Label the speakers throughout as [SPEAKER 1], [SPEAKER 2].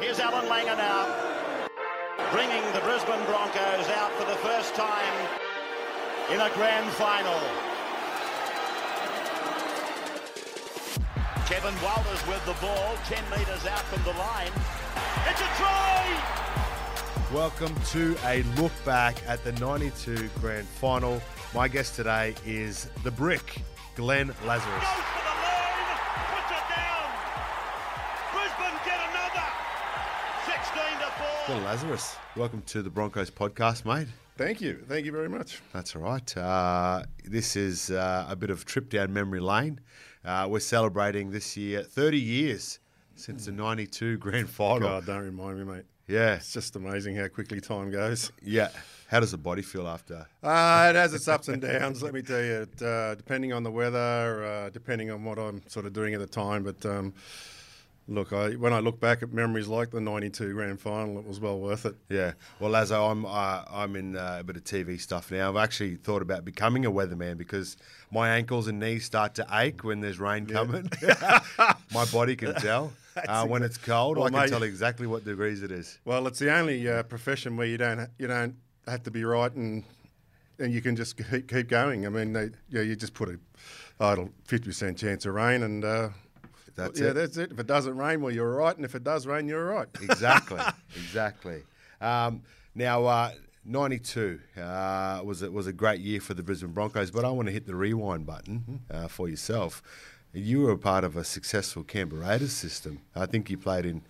[SPEAKER 1] Here's Alan Langer now, bringing the Brisbane Broncos out for the first time in a grand final. Kevin Walters with the ball, 10 metres out from the line. It's a try!
[SPEAKER 2] Welcome to a look back at the 92 grand final. My guest today is the brick, Glenn Lazarus.
[SPEAKER 1] Goes for the line, puts it down. Brisbane get another. 16 to 4.
[SPEAKER 2] Glenn Lazarus, welcome to the Broncos podcast, mate.
[SPEAKER 3] Thank you. Thank you very much.
[SPEAKER 2] That's all right. Uh, this is uh, a bit of trip down memory lane. Uh, we're celebrating this year 30 years since the 92 grand final.
[SPEAKER 3] God, don't remind me, mate.
[SPEAKER 2] Yeah,
[SPEAKER 3] It's just amazing how quickly time goes.
[SPEAKER 2] yeah. How does the body feel after?
[SPEAKER 3] Uh, it has its ups and downs, let me tell you, it, uh, depending on the weather, uh, depending on what I'm sort of doing at the time. But um, look, I, when I look back at memories like the 92 grand final, it was well worth it.
[SPEAKER 2] Yeah. Well, Lazo, I'm uh, I'm in uh, a bit of TV stuff now. I've actually thought about becoming a weatherman because my ankles and knees start to ache when there's rain coming. my body can tell. Uh, when it's cold,
[SPEAKER 3] Well,
[SPEAKER 2] I can
[SPEAKER 3] mate-
[SPEAKER 2] tell exactly what degrees it is.
[SPEAKER 3] Well, it's the only uh, profession where you don't you don't have to be right and and you can just keep, keep going. I mean, they, yeah, you just put a idle fifty percent chance of rain, and uh,
[SPEAKER 2] That's
[SPEAKER 3] yeah,
[SPEAKER 2] it.
[SPEAKER 3] that's it. If it doesn't rain, well, you're right. and if it does rain, you're right.
[SPEAKER 2] exactly, exactly. Um, now, uh, '92 uh, was a, was a great year for the Brisbane Broncos, but I want to hit the rewind button uh, for yourself. You were a part of a successful Canberra Raiders system. I think you played in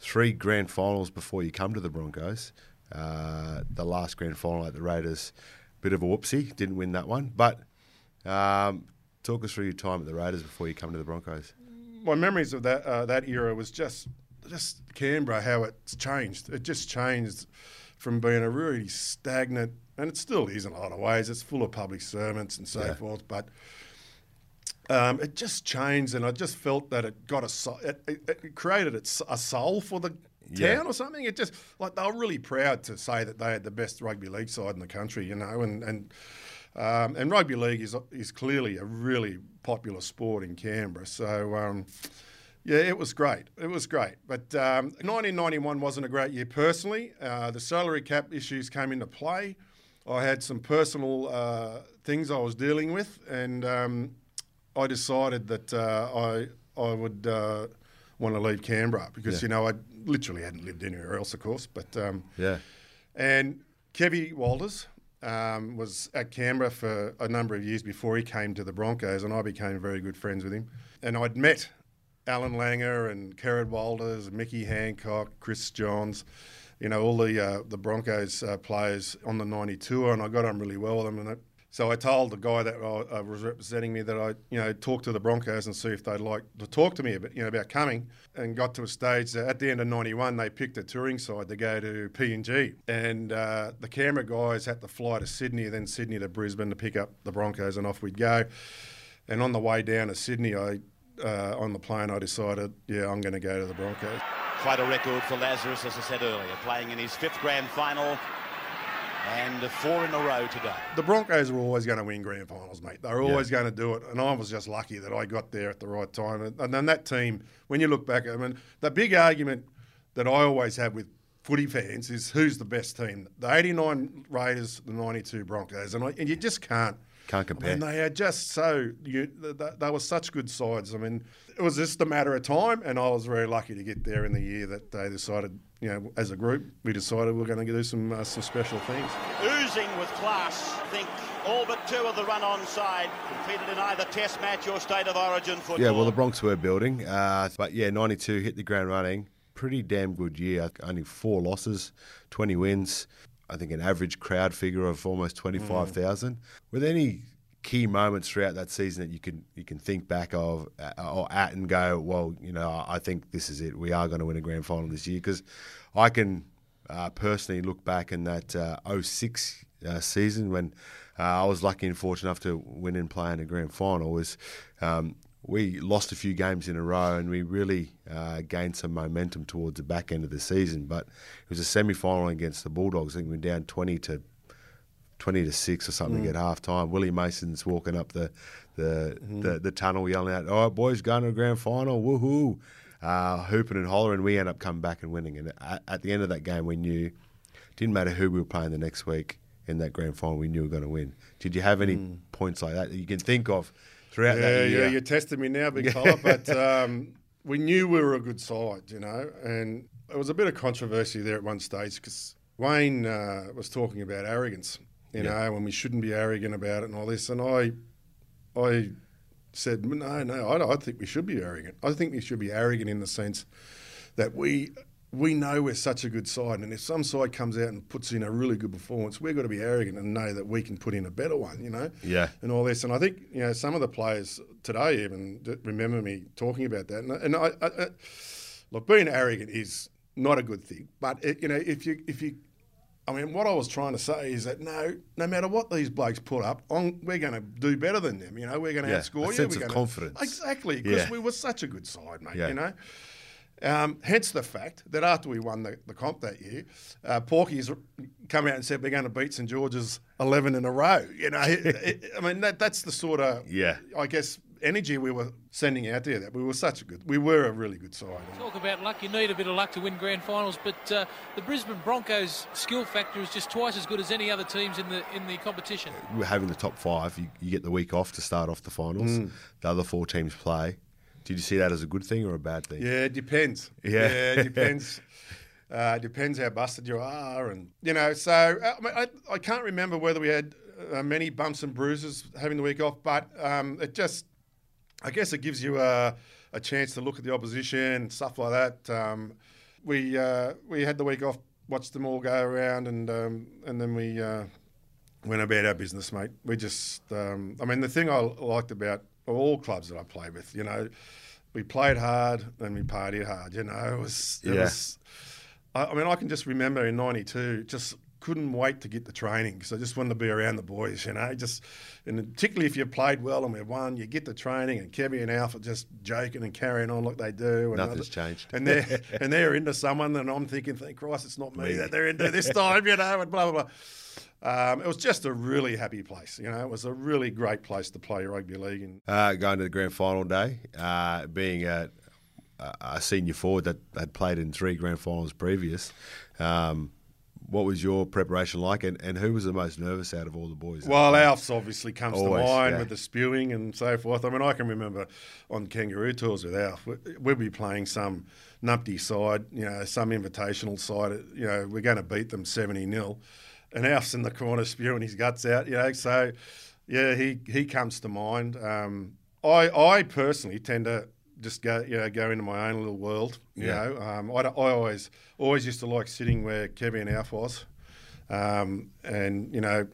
[SPEAKER 2] three grand finals before you come to the Broncos. Uh, the last grand final at the Raiders, bit of a whoopsie, didn't win that one. But um, talk us through your time at the Raiders before you come to the Broncos.
[SPEAKER 3] My memories of that uh, that era was just just Canberra how it's changed. It just changed from being a really stagnant, and it still is in a lot of ways. It's full of public servants and so
[SPEAKER 2] Yeah.
[SPEAKER 3] forth, but. Um, it just changed, and I just felt that it got a it, it, it created a soul for the
[SPEAKER 2] Yeah.
[SPEAKER 3] town or something. It just like they were really proud to say that they had the best rugby league side in the country, you know, and and um, and rugby league is is clearly a really popular sport in Canberra. So. Um, yeah, it was great. It was great. But um, 1991 wasn't a great year personally. Uh, the salary cap issues came into play. I had some personal uh, things I was dealing with, and um, I decided that uh, I I would uh, want to leave Canberra because
[SPEAKER 2] Yeah.
[SPEAKER 3] you know I literally hadn't lived anywhere else, of course. But um,
[SPEAKER 2] Yeah.
[SPEAKER 3] and Kevy Walters um, was at Canberra for a number of years before he came to the Broncos, and I became very good friends with him. And I'd met Alan Langer and Kerrod Walters, Mickey Hancock, Chris Johns, you know, all the uh, the Broncos uh, players on the 90 tour, and I got on really well with them. And so I told the guy that uh, was representing me that I, you know, talk to the Broncos and see if they'd like to talk to me about, you know, about coming. And got to a stage that at the end of '91, they picked a touring side to go to PNG, and uh, the Canberra guys had to fly to Sydney, then Sydney to Brisbane to pick up the Broncos, and off we'd go. And on the way down to Sydney, I uh, on the plane, I decided, yeah, I'm going to go to the Broncos.
[SPEAKER 1] Quite a record for Lazarus, as I said earlier, playing in his fifth grand final and four in a row today.
[SPEAKER 3] The Broncos were always going to win grand finals, mate. They were always going to do it, and I was just lucky that I got there at the right time. And, and then that team, when you look back, at I mean, the big argument that I always have with footy fans is who's the best team? The '89 Raiders, the '92 Broncos, and, I, and you just can't.
[SPEAKER 2] Can't
[SPEAKER 3] I
[SPEAKER 2] compare.
[SPEAKER 3] mean, they are just so you, they, they were such good sides. I mean, it was just a matter of time, and I was very lucky to get there in the year that they decided. You know, as a group, we decided we are going to do some uh, some special things.
[SPEAKER 1] Oozing with class, I think all but two of the run-on side competed in either Test match or State of Origin football.
[SPEAKER 2] Yeah, well, the Bronx were building, uh, but yeah, '92 hit the ground running. Pretty damn good year. Only four losses, 20 wins. I think an average crowd figure of almost 25,000. Were there any key moments throughout that season that you can you can think back of uh, or at and go, well, you know, I think this is it. We are going to win a grand final this year because I can uh, personally look back in that uh, 06 uh, season when uh, I was lucky and fortunate enough to win and play in a grand final was um, we lost a few games in a row and we really uh, gained some momentum towards the back end of the season. But it was a semi final against the Bulldogs. I think we were down 20 to 20 to 6 or something at half time. Willie Mason's walking up the the, the the tunnel yelling out, All right, boys, going to a grand final, woohoo. uh, hooping and hollering. We end up coming back and winning. And at, at the end of that game, we knew it didn't matter who we were playing the next week in that grand final. We knew we were going to win. Did you have any points like that that you can think of throughout.
[SPEAKER 3] Yeah,
[SPEAKER 2] that year?
[SPEAKER 3] yeah, you're testing me now, big fella. But um, we knew we were a good side, you know, and there was a bit of controversy there at one stage because Wayne uh, was talking about arrogance, you
[SPEAKER 2] Yeah.
[SPEAKER 3] know, when we shouldn't be arrogant about it and all this. And I, I said, no, no, I, I think we should be arrogant. I think we should be arrogant in the sense that we we know we're such a good side, and if some side comes out and puts in a really good performance, we've got to be arrogant and know that we can put in a better one, you know,
[SPEAKER 2] Yeah.
[SPEAKER 3] and all this. And I think you know some of the players today even remember me talking about that. And, and I, I, I, look, being arrogant is not a good thing, but it, you know if you if you I mean, what I was trying to say is that no, no matter what these blokes put up, on, we're going to do better than them. You know, we're going to
[SPEAKER 2] Yeah,
[SPEAKER 3] outscore
[SPEAKER 2] a
[SPEAKER 3] you.
[SPEAKER 2] sense
[SPEAKER 3] we're
[SPEAKER 2] of
[SPEAKER 3] gonna-
[SPEAKER 2] confidence.
[SPEAKER 3] Exactly, because
[SPEAKER 2] Yeah.
[SPEAKER 3] we were such a good side, mate.
[SPEAKER 2] Yeah.
[SPEAKER 3] You know. Um, hence the fact that after we won the, the comp that year, uh, Porky's come out and said we're going to beat St George's eleven in a row. You know, it- it- I mean that that's the sort of
[SPEAKER 2] Yeah.
[SPEAKER 3] I guess energy we were sending out there. That we were such a good, we were a really good side.
[SPEAKER 4] Talk about luck. You need a bit of luck to win grand finals, but uh, the Brisbane Broncos' skill factor is just twice as good as any other teams in the in the competition.
[SPEAKER 2] We're having the top five. You, you get the week off to start off the finals.
[SPEAKER 3] Mm.
[SPEAKER 2] The other four teams play. Did you see that as a good thing or a bad thing?
[SPEAKER 3] Yeah, it depends.
[SPEAKER 2] Yeah.
[SPEAKER 3] it depends. uh, depends how busted you are, and you know. So uh, I, mean, I, I can't remember whether we had uh, many bumps and bruises having the week off, but um, it just, I guess, it gives you a, a chance to look at the opposition and stuff like that. Um, we uh, we had the week off, watched them all go around, and um, and then we. Uh, went about our business, mate. We just, um, I mean, the thing I liked about all clubs that I played with, you know, we played hard and we partied hard. You know, it was, it
[SPEAKER 2] Yeah.
[SPEAKER 3] was. I, I mean, I can just remember in '92, just couldn't wait to get the training because I just wanted to be around the boys. You know, just and particularly if you played well and we won, you get the training and Kevy and Alf are just joking and carrying on like they do. And
[SPEAKER 2] Nothing's
[SPEAKER 3] other-
[SPEAKER 2] changed.
[SPEAKER 3] And they're and they're into someone, and I'm thinking, thank Christ, it's not me,
[SPEAKER 2] Me.
[SPEAKER 3] that they're into this time. You know, and blah blah blah. Um, it was just a really happy place. You know, it was a really great place to play rugby league. And
[SPEAKER 2] Uh, going to the grand final day, uh, being a, a senior forward that had played in three grand finals previous. Um, what was your preparation like, and, and who was the most nervous out of all the boys?
[SPEAKER 3] well, Alf's obviously comes
[SPEAKER 2] Always,
[SPEAKER 3] to mind
[SPEAKER 2] yeah.
[SPEAKER 3] with the spewing and so forth. I mean, I can remember on kangaroo tours with Alf, we- we'd be playing some numpty side, you know, some invitational side. You know, we're going to beat them seventy 0 and Alf's in the corner spewing his guts out. You know, so yeah, he he comes to mind. Um, I I personally tend to just go you know go into my own little world. You
[SPEAKER 2] Yeah.
[SPEAKER 3] know, um, I, I always always used to like sitting where Kevin and Alf was, um, and you know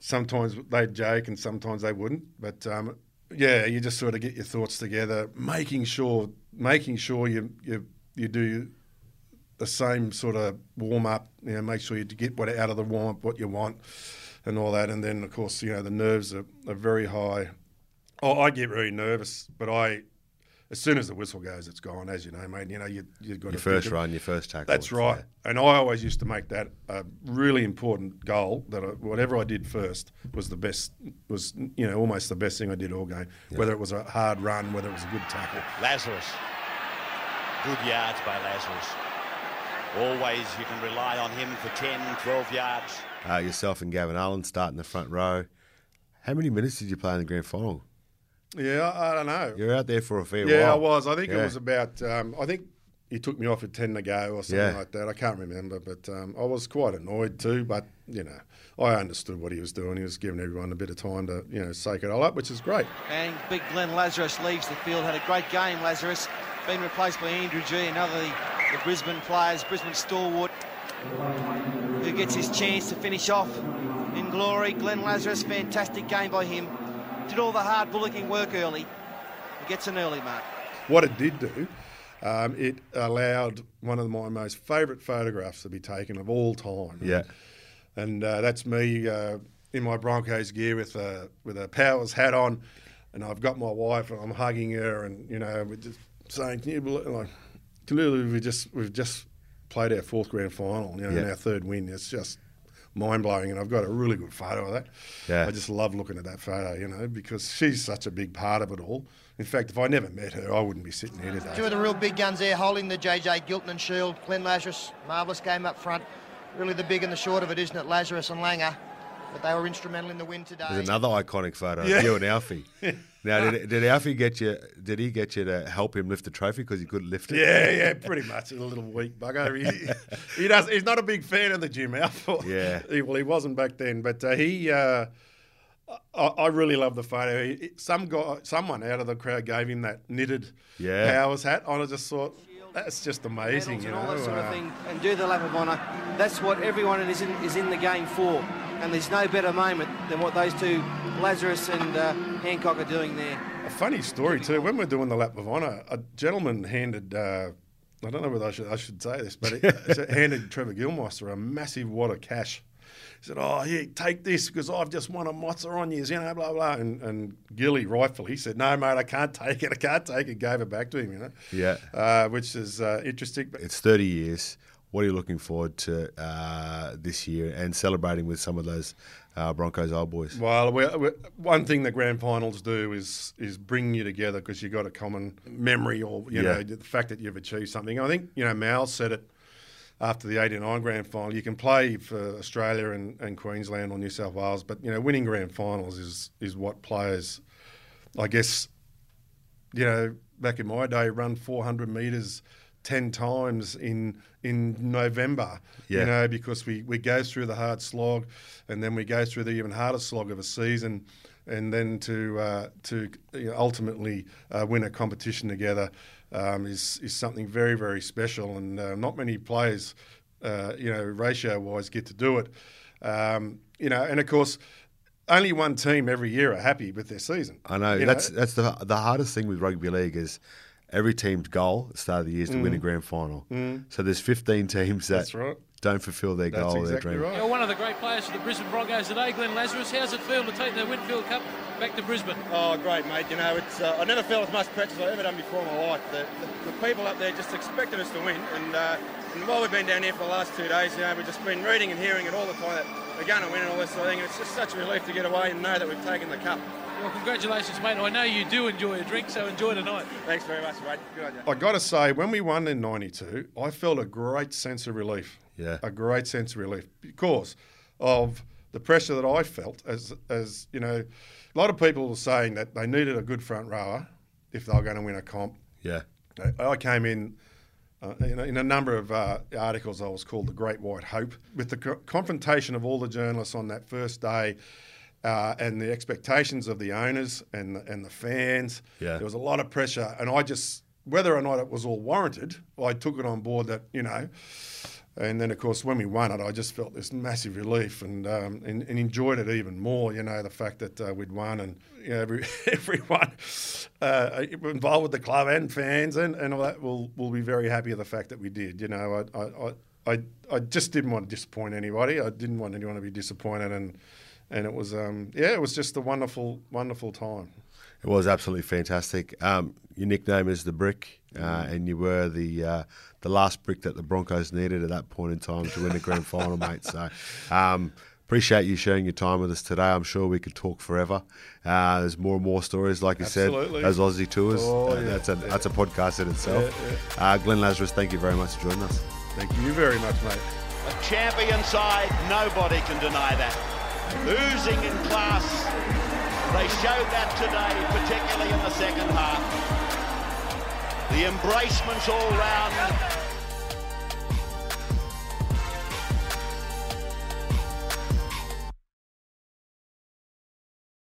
[SPEAKER 3] sometimes they'd joke and sometimes they wouldn't. But um, yeah, you just sort of get your thoughts together, making sure making sure you you you do the same sort of warm up. You know, make sure you get what out of the warm up what you want, and all that. And then of course you know the nerves are, are very high. Oh, I get really nervous, but I. As soon as the whistle goes, it's gone. As you know, mate. You know you you've got
[SPEAKER 2] your
[SPEAKER 3] to
[SPEAKER 2] first run, your first tackle.
[SPEAKER 3] that's right. And I always used to make that a really important goal. That I, whatever I did first was the best. Was you know almost the best thing I did all game. Whether it was a hard run, whether it was a good tackle.
[SPEAKER 1] Lazarus. Good yards by Lazarus. Always you can rely on him for 10, 12 yards.
[SPEAKER 2] Uh, yourself and Gavin Allen start in the front row. How many minutes did you play in the grand final?
[SPEAKER 3] Yeah, I, I don't know.
[SPEAKER 2] You're out there for a fair
[SPEAKER 3] yeah,
[SPEAKER 2] while.
[SPEAKER 3] Yeah, I was. I think
[SPEAKER 2] Yeah.
[SPEAKER 3] it was about. Um, I think he took me off at ten to go or something
[SPEAKER 2] Yeah.
[SPEAKER 3] like that. I can't remember, but um, I was quite annoyed too. But you know, I understood what he was doing. He was giving everyone a bit of time to you know soak it all up, which is great.
[SPEAKER 5] And big Glenn Lazarus leaves the field. Had a great game, Lazarus. Been replaced by Andrew Gee, another the, the Brisbane players, Brisbane stalwart, who gets his chance to finish off in glory. Glenn Lazarus, fantastic game by him. Did all the hard bullocking work early. He gets an early mark.
[SPEAKER 3] What it did do, um, it allowed one of my most favourite photographs to be taken of all time.
[SPEAKER 2] Yeah.
[SPEAKER 3] and uh, that's me uh, in my Broncos gear with a with a Powers hat on, and I've got my wife and I'm hugging her, and you know we're just saying, "Can you believe?" Like, clearly we just we've just played our fourth grand final, you know, and our third win. It's just mind blowing, and I've got a really good photo of that.
[SPEAKER 2] Yeah.
[SPEAKER 3] I just love looking at that photo, you know, because she's such a big part of it all. In fact, if I never met her, I wouldn't be sitting here today.
[SPEAKER 6] Two of the real big guns there holding the JJ Giltinan shield. Glenn Lazarus, marvellous game up front. Really the big and the short of it, isn't it? Lazarus and Langer. But they were instrumental in the win today.
[SPEAKER 2] There's another iconic photo
[SPEAKER 3] Yeah.
[SPEAKER 2] of you and Alfie. Now, did, did Alfie get you? Did he get you to help him lift the trophy because he couldn't lift it?
[SPEAKER 3] Yeah, yeah, pretty much. He's a little weak bugger. He, he does. He's not a big fan of the gym Alfie.
[SPEAKER 2] Yeah.
[SPEAKER 3] He, well, he wasn't back then, but uh, he. Uh, I, I really love the photo. He, some guy, someone out of the crowd gave him that knitted
[SPEAKER 2] Yeah.
[SPEAKER 3] Powers hat. I just thought that's just amazing,
[SPEAKER 5] medals
[SPEAKER 3] you
[SPEAKER 5] and all that sort
[SPEAKER 3] uh,
[SPEAKER 5] of thing, and do the lap of honour. That's what everyone is in, is in the game for. And there's no better moment than what those two, Lazarus and uh, Hancock, are doing there.
[SPEAKER 3] A funny story too. When we're doing the lap of honour, a gentleman handed. Uh, I don't know whether I should, I should say this, but he handed Trevor Gilmeister a massive wad of cash. He said, "Oh, yeah, take this because I've just won a mozza on you, you know, blah blah." And, and Gilly rightfully said, "No, mate, I can't take it. I can't take it." Gave it back to him, you know.
[SPEAKER 2] Yeah.
[SPEAKER 3] Uh, which is uh, interesting. But
[SPEAKER 2] It's 30 years. What are you looking forward to uh, this year and celebrating with some of those uh, Broncos old boys?
[SPEAKER 3] Well, we we one thing the grand finals do is is bring you together because you've got a common memory or you
[SPEAKER 2] Yeah.
[SPEAKER 3] know the fact that you've achieved something. I think you know Mal said it after the '89 grand final. You can play for Australia and, and Queensland or New South Wales, but you know winning grand finals is is what players, I guess, you know, back in my day, run 400 metres. 10 times in in November,
[SPEAKER 2] Yeah.
[SPEAKER 3] you know, because we, we go through the hard slog and then we go through the even harder slog of a season and then to uh, to you know, ultimately uh, win a competition together um, is, is something very, very special and uh, not many players, uh, you know, ratio-wise get to do it. Um, you know, and of course, only one team every year are happy with their season.
[SPEAKER 2] I know
[SPEAKER 3] You
[SPEAKER 2] that's that's the the hardest thing with rugby league is every team's goal at the start of the year is to win a grand final. So there's 15 teams that
[SPEAKER 3] Mm. That's right.
[SPEAKER 2] don't fulfil their
[SPEAKER 3] That's
[SPEAKER 2] goal, their dream.
[SPEAKER 3] right.
[SPEAKER 4] You're one of the great players for the Brisbane Broncos today, Glenn Lazarus. How's it feel to take the Winfield Cup back to Brisbane?
[SPEAKER 7] Oh, great, mate. You know, it's uh, I never felt as much pressure as I've ever done before in my life. The, the, the people up there just expected us to win, and, uh, and while we've been down here for the last two days, you know, we've just been reading and hearing it all the time that we're going to win and all this sort of thing. And it's just such a relief to get away and know that we've taken the cup.
[SPEAKER 4] Well, congratulations, mate. I know you do enjoy a drink, so enjoy tonight.
[SPEAKER 7] Thanks very much, mate. Good on you.
[SPEAKER 3] I got to say, when we won in '92, I felt a great sense of relief.
[SPEAKER 2] Yeah.
[SPEAKER 3] a great sense of relief because of the pressure that I felt. As as you know, a lot of people were saying that they needed a good front rower if they were going to win a comp.
[SPEAKER 2] Yeah.
[SPEAKER 3] I- I came in. Uh, in, a, in a number of uh, articles, I was called the Great White Hope. With the co- confrontation of all the journalists on that first day, uh, and the expectations of the owners and the, and the fans,
[SPEAKER 2] Yeah.
[SPEAKER 3] there was a lot of pressure. And I just, whether or not it was all warranted, I took it on board that you know. And then, of course, when we won it, I just felt this massive relief and um, and, and enjoyed it even more. You know, the fact that uh, we'd won and you know, every, everyone uh, involved with the club and fans and, and all that will will be very happy of the fact that we did. You know, I, I, I, I, I just didn't want to disappoint anybody. I didn't want anyone to be disappointed, and and it was um, yeah, it was just a wonderful wonderful time.
[SPEAKER 2] It was absolutely fantastic. Um, your nickname is the Brick, uh, and you were the uh, the last brick that the Broncos needed at that point in time to win the grand final, mate. So. Um, Appreciate you sharing your time with us today. I'm sure we could talk forever. Uh, there's more and more stories, like you
[SPEAKER 3] Absolutely.
[SPEAKER 2] said, as Aussie tours.
[SPEAKER 3] Oh,
[SPEAKER 2] Uh,
[SPEAKER 3] yeah.
[SPEAKER 2] That's a that's a podcast in itself. Uh, Glenn Lazarus, thank you very much for joining us.
[SPEAKER 3] Thank you very much, mate.
[SPEAKER 1] A champion side, nobody can deny that. Oozing in class. They showed that today, particularly in the second half. The embracements all round